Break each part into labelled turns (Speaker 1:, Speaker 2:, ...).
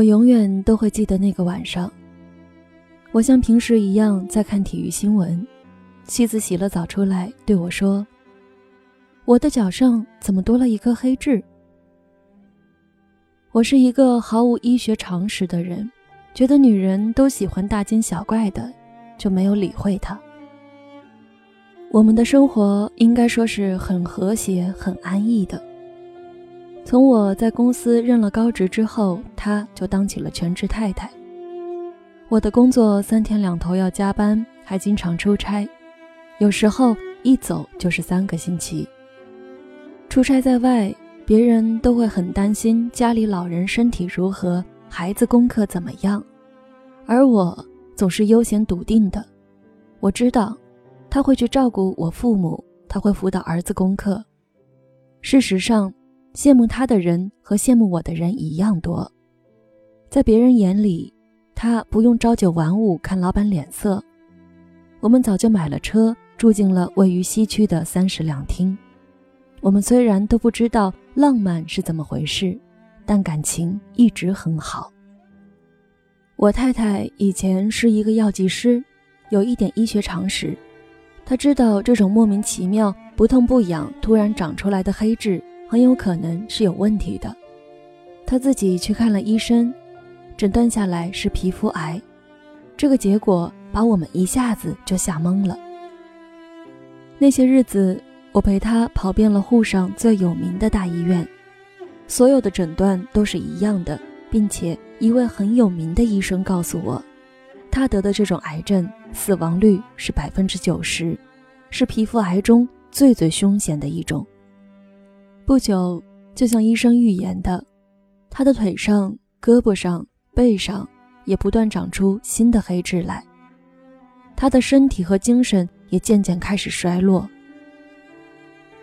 Speaker 1: 我永远都会记得那个晚上。我像平时一样在看体育新闻，妻子洗了澡出来对我说：“我的脚上怎么多了一颗黑痣？”我是一个毫无医学常识的人，觉得女人都喜欢大惊小怪的，就没有理会她。我们的生活应该说是很和谐、很安逸的。从我在公司任了高职之后，她就当起了全职太太。我的工作三天两头要加班，还经常出差，有时候一走就是三个星期。出差在外，别人都会很担心家里老人身体如何，孩子功课怎么样，而我总是悠闲笃定的。我知道，他会去照顾我父母，他会辅导儿子功课。事实上，羡慕他的人和羡慕我的人一样多，在别人眼里。他不用朝九晚五看老板脸色，我们早就买了车，住进了位于西区的三室两厅。我们虽然都不知道浪漫是怎么回事，但感情一直很好。我太太以前是一个药剂师，有一点医学常识，她知道这种莫名其妙、不痛不痒突然长出来的黑痣很有可能是有问题的，他自己去看了医生。诊断下来是皮肤癌，这个结果把我们一下子就吓懵了。那些日子，我陪他跑遍了沪上最有名的大医院，所有的诊断都是一样的，并且一位很有名的医生告诉我，他得的这种癌症死亡率是百分之九十，是皮肤癌中最最凶险的一种。不久，就像医生预言的，他的腿上、胳膊上。背上也不断长出新的黑痣来，他的身体和精神也渐渐开始衰落。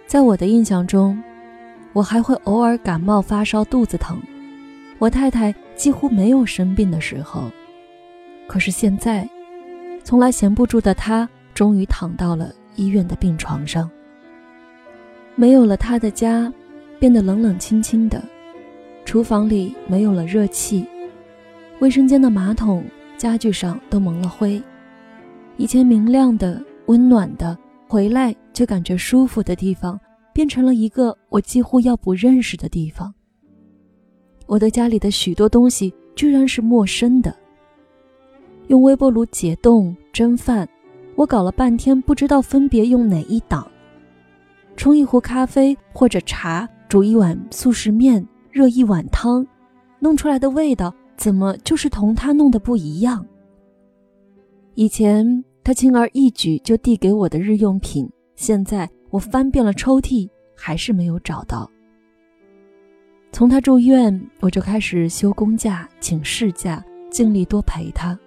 Speaker 1: 在我的印象中，我还会偶尔感冒发烧、肚子疼，我太太几乎没有生病的时候。可是现在，从来闲不住的她终于躺到了医院的病床上。没有了他的家，变得冷冷清清的，厨房里没有了热气。卫生间的马桶、家具上都蒙了灰，以前明亮的、温暖的，回来就感觉舒服的地方，变成了一个我几乎要不认识的地方。我的家里的许多东西居然是陌生的。用微波炉解冻、蒸饭，我搞了半天不知道分别用哪一档。冲一壶咖啡或者茶，煮一碗速食面，热一碗汤，弄出来的味道。怎么就是同他弄的不一样？以前他轻而易举就递给我的日用品，现在我翻遍了抽屉，还是没有找到。从他住院，我就开始休公假、请事假，尽力多陪他，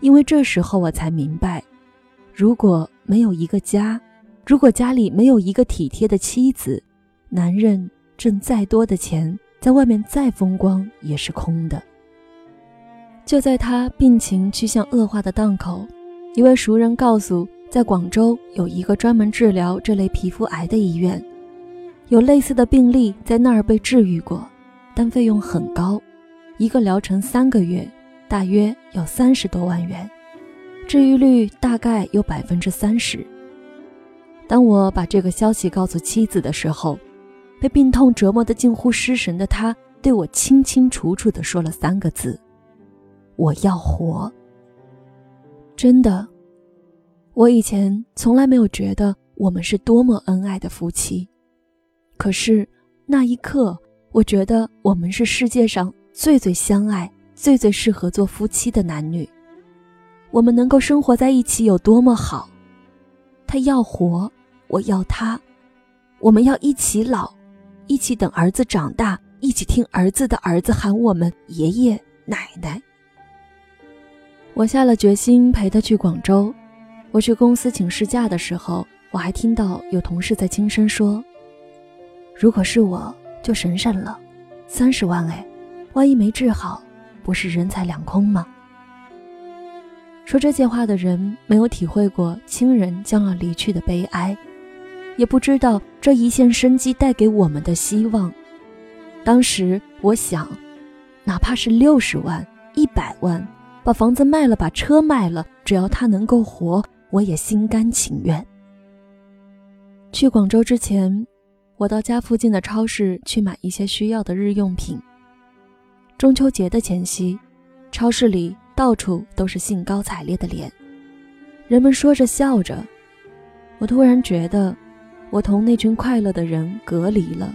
Speaker 1: 因为这时候我才明白，如果没有一个家，如果家里没有一个体贴的妻子，男人挣再多的钱，在外面再风光也是空的。就在他病情趋向恶化的档口，一位熟人告诉，在广州有一个专门治疗这类皮肤癌的医院，有类似的病例在那儿被治愈过，但费用很高，一个疗程三个月，大约要三十多万元，治愈率大概有百分之三十。当我把这个消息告诉妻子的时候，被病痛折磨得近乎失神的他，对我清清楚楚地说了三个字。我要活。真的，我以前从来没有觉得我们是多么恩爱的夫妻，可是那一刻，我觉得我们是世界上最最相爱、最最适合做夫妻的男女。我们能够生活在一起有多么好？他要活，我要他，我们要一起老，一起等儿子长大，一起听儿子的儿子喊我们爷爷奶奶。我下了决心陪他去广州。我去公司请事假的时候，我还听到有同事在轻声说：“如果是我，就省省了，三十万哎，万一没治好，不是人财两空吗？”说这些话的人没有体会过亲人将要离去的悲哀，也不知道这一线生机带给我们的希望。当时我想。哪怕是六十万、一百万，把房子卖了，把车卖了，只要他能够活，我也心甘情愿。去广州之前，我到家附近的超市去买一些需要的日用品。中秋节的前夕，超市里到处都是兴高采烈的脸，人们说着笑着。我突然觉得，我同那群快乐的人隔离了。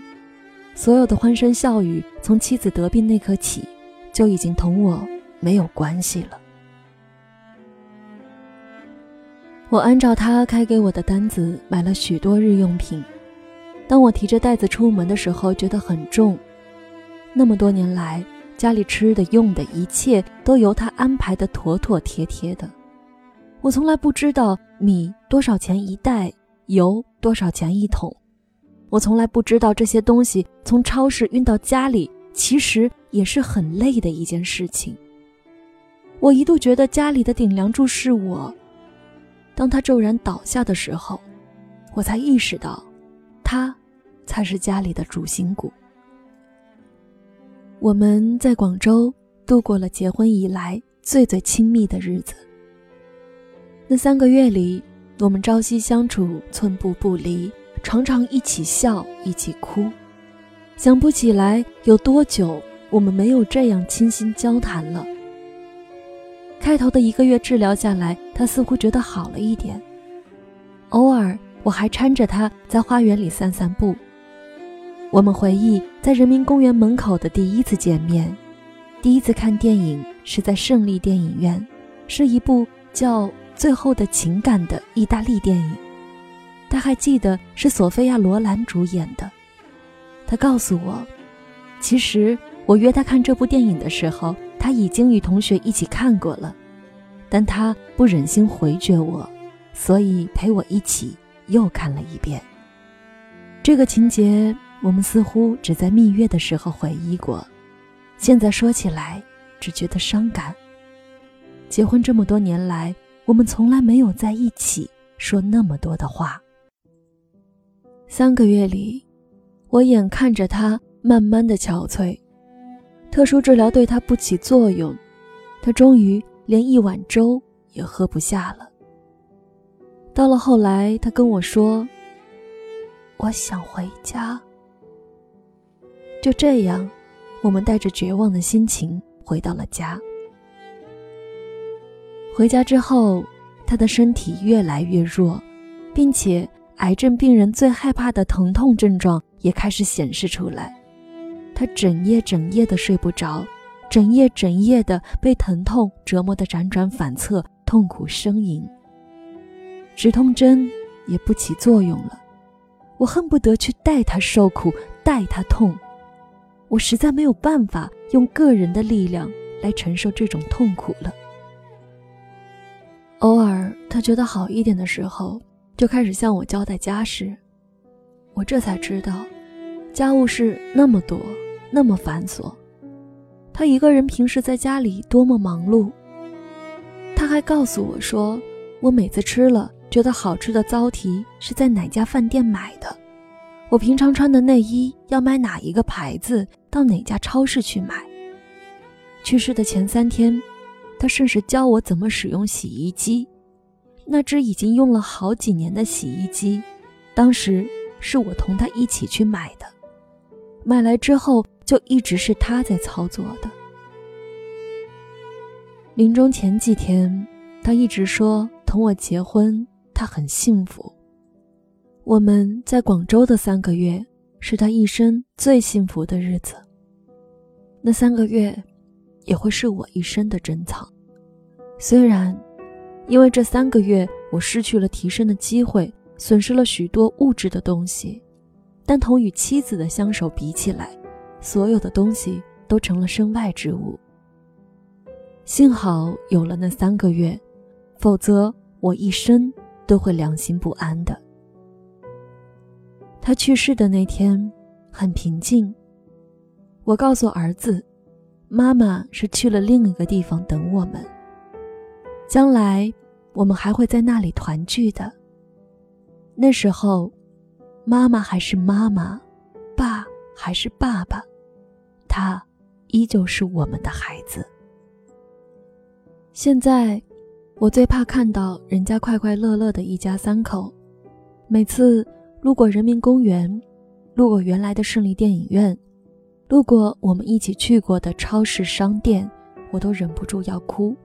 Speaker 1: 所有的欢声笑语，从妻子得病那刻起，就已经同我没有关系了。我按照他开给我的单子买了许多日用品。当我提着袋子出门的时候，觉得很重。那么多年来，家里吃的用的一切都由他安排的妥妥帖帖的。我从来不知道米多少钱一袋，油多少钱一桶。我从来不知道这些东西从超市运到家里，其实也是很累的一件事情。我一度觉得家里的顶梁柱是我。当他骤然倒下的时候，我才意识到，他才是家里的主心骨。我们在广州度过了结婚以来最最亲密的日子。那三个月里，我们朝夕相处，寸步不离，常常一起笑，一起哭。想不起来有多久我们没有这样倾心交谈了。开头的一个月治疗下来，他似乎觉得好了一点。偶尔，我还搀着他在花园里散散步。我们回忆在人民公园门口的第一次见面，第一次看电影是在胜利电影院，是一部叫《最后的情感》的意大利电影。他还记得是索菲亚·罗兰主演的。他告诉我，其实我约他看这部电影的时候。他已经与同学一起看过了，但他不忍心回绝我，所以陪我一起又看了一遍。这个情节我们似乎只在蜜月的时候回忆过，现在说起来只觉得伤感。结婚这么多年来，我们从来没有在一起说那么多的话。三个月里，我眼看着他慢慢的憔悴。特殊治疗对他不起作用，他终于连一碗粥也喝不下了。到了后来，他跟我说：“我想回家。”就这样，我们带着绝望的心情回到了家。回家之后，他的身体越来越弱，并且癌症病人最害怕的疼痛症状也开始显示出来。他整夜整夜的睡不着，整夜整夜的被疼痛折磨的辗转反侧，痛苦呻吟。止痛针也不起作用了，我恨不得去代他受苦，代他痛。我实在没有办法用个人的力量来承受这种痛苦了。觉得好一点的时候，就开始向我交代家事，我这才知道，家务事那么多。那么繁琐，他一个人平时在家里多么忙碌。他还告诉我说，我每次吃了觉得好吃的糟蹄是在哪家饭店买的，我平常穿的内衣要买哪一个牌子，到哪家超市去买。去世的前三天，他甚至教我怎么使用洗衣机，那只已经用了好几年的洗衣机，当时是我同他一起去买的，买来之后。就一直是他在操作的。临终前几天，他一直说同我结婚，他很幸福。我们在广州的三个月，是他一生最幸福的日子。那三个月，也会是我一生的珍藏。虽然，因为这三个月我失去了提升的机会，损失了许多物质的东西，但同与妻子的相守比起来，所有的东西都成了身外之物。幸好有了那三个月，否则我一生都会良心不安的。他去世的那天很平静。我告诉儿子，妈妈是去了另一个地方等我们。将来我们还会在那里团聚的。那时候，妈妈还是妈妈，爸还是爸爸。他依旧是我们的孩子。现在，我最怕看到人家快快乐乐的一家三口。每次路过人民公园，路过原来的胜利电影院，路过我们一起去过的超市商店，我都忍不住要哭。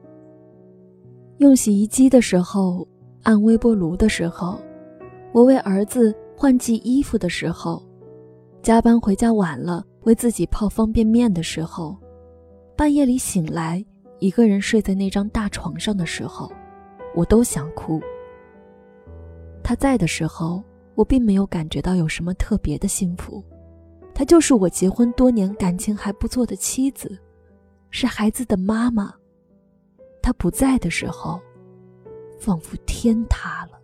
Speaker 1: 用洗衣机的时候，按微波炉的时候，我为儿子换季衣服的时候，加班回家晚了为自己泡方便面的时候，半夜里醒来。一个人睡在那张大床上的时候，我都想哭。他在的时候，我并没有感觉到有什么特别的幸福。他就是我结婚多年、感情还不错的妻子，是孩子的妈妈。他不在的时候，仿佛天塌了。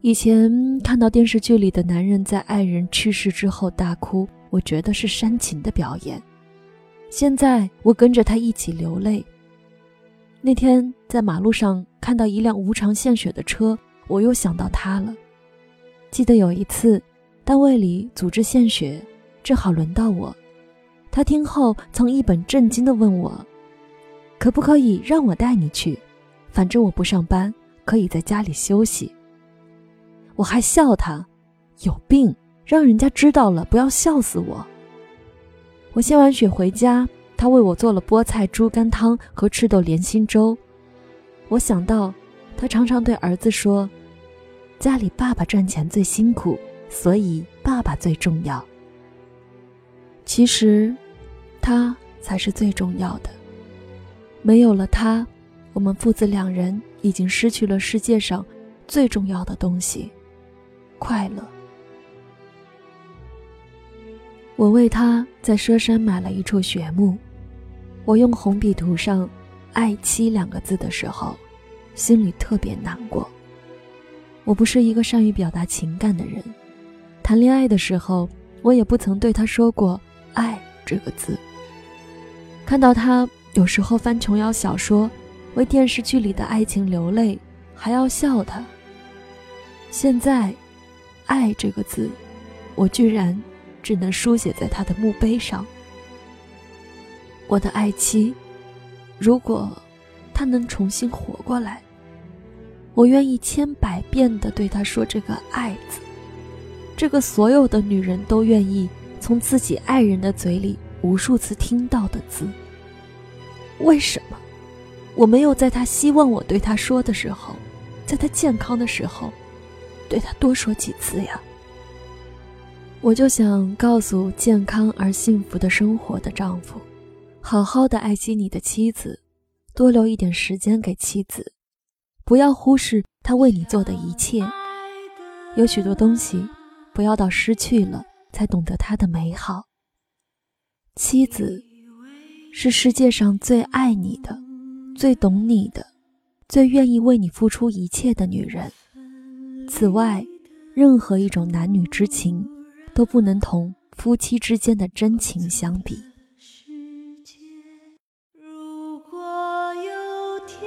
Speaker 1: 以前看到电视剧里的男人在爱人去世之后大哭，我觉得是煽情的表演。现在我跟着他一起流泪。那天在马路上看到一辆无偿献血的车，我又想到他了。记得有一次，单位里组织献血，正好轮到我。他听后曾一本正经地问我：“可不可以让我带你去？反正我不上班，可以在家里休息。”我还笑他：“有病，让人家知道了，不要笑死我。”我献完血回家，他为我做了菠菜猪肝汤和赤豆莲心粥。我想到，他常常对儿子说：“家里爸爸赚钱最辛苦，所以爸爸最重要。”其实，他才是最重要的。没有了他，我们父子两人已经失去了世界上最重要的东西——快乐。我为他在佘山买了一处雪墓，我用红笔涂上“爱妻”两个字的时候，心里特别难过。我不是一个善于表达情感的人，谈恋爱的时候，我也不曾对他说过“爱”这个字。看到他有时候翻琼瑶小说，为电视剧里的爱情流泪，还要笑他。现在，“爱”这个字，我居然。只能书写在他的墓碑上。我的爱妻，如果他能重新活过来，我愿意千百遍的对他说这个“爱”字，这个所有的女人都愿意从自己爱人的嘴里无数次听到的字。为什么我没有在他希望我对他说的时候，在他健康的时候，对他多说几次呀？我就想告诉健康而幸福的生活的丈夫，好好的爱惜你的妻子，多留一点时间给妻子，不要忽视他为你做的一切。有许多东西，不要到失去了才懂得它的美好。妻子是世界上最爱你的、最懂你的、最愿意为你付出一切的女人。此外，任何一种男女之情都不能同夫妻之间的真情相比。如果有天。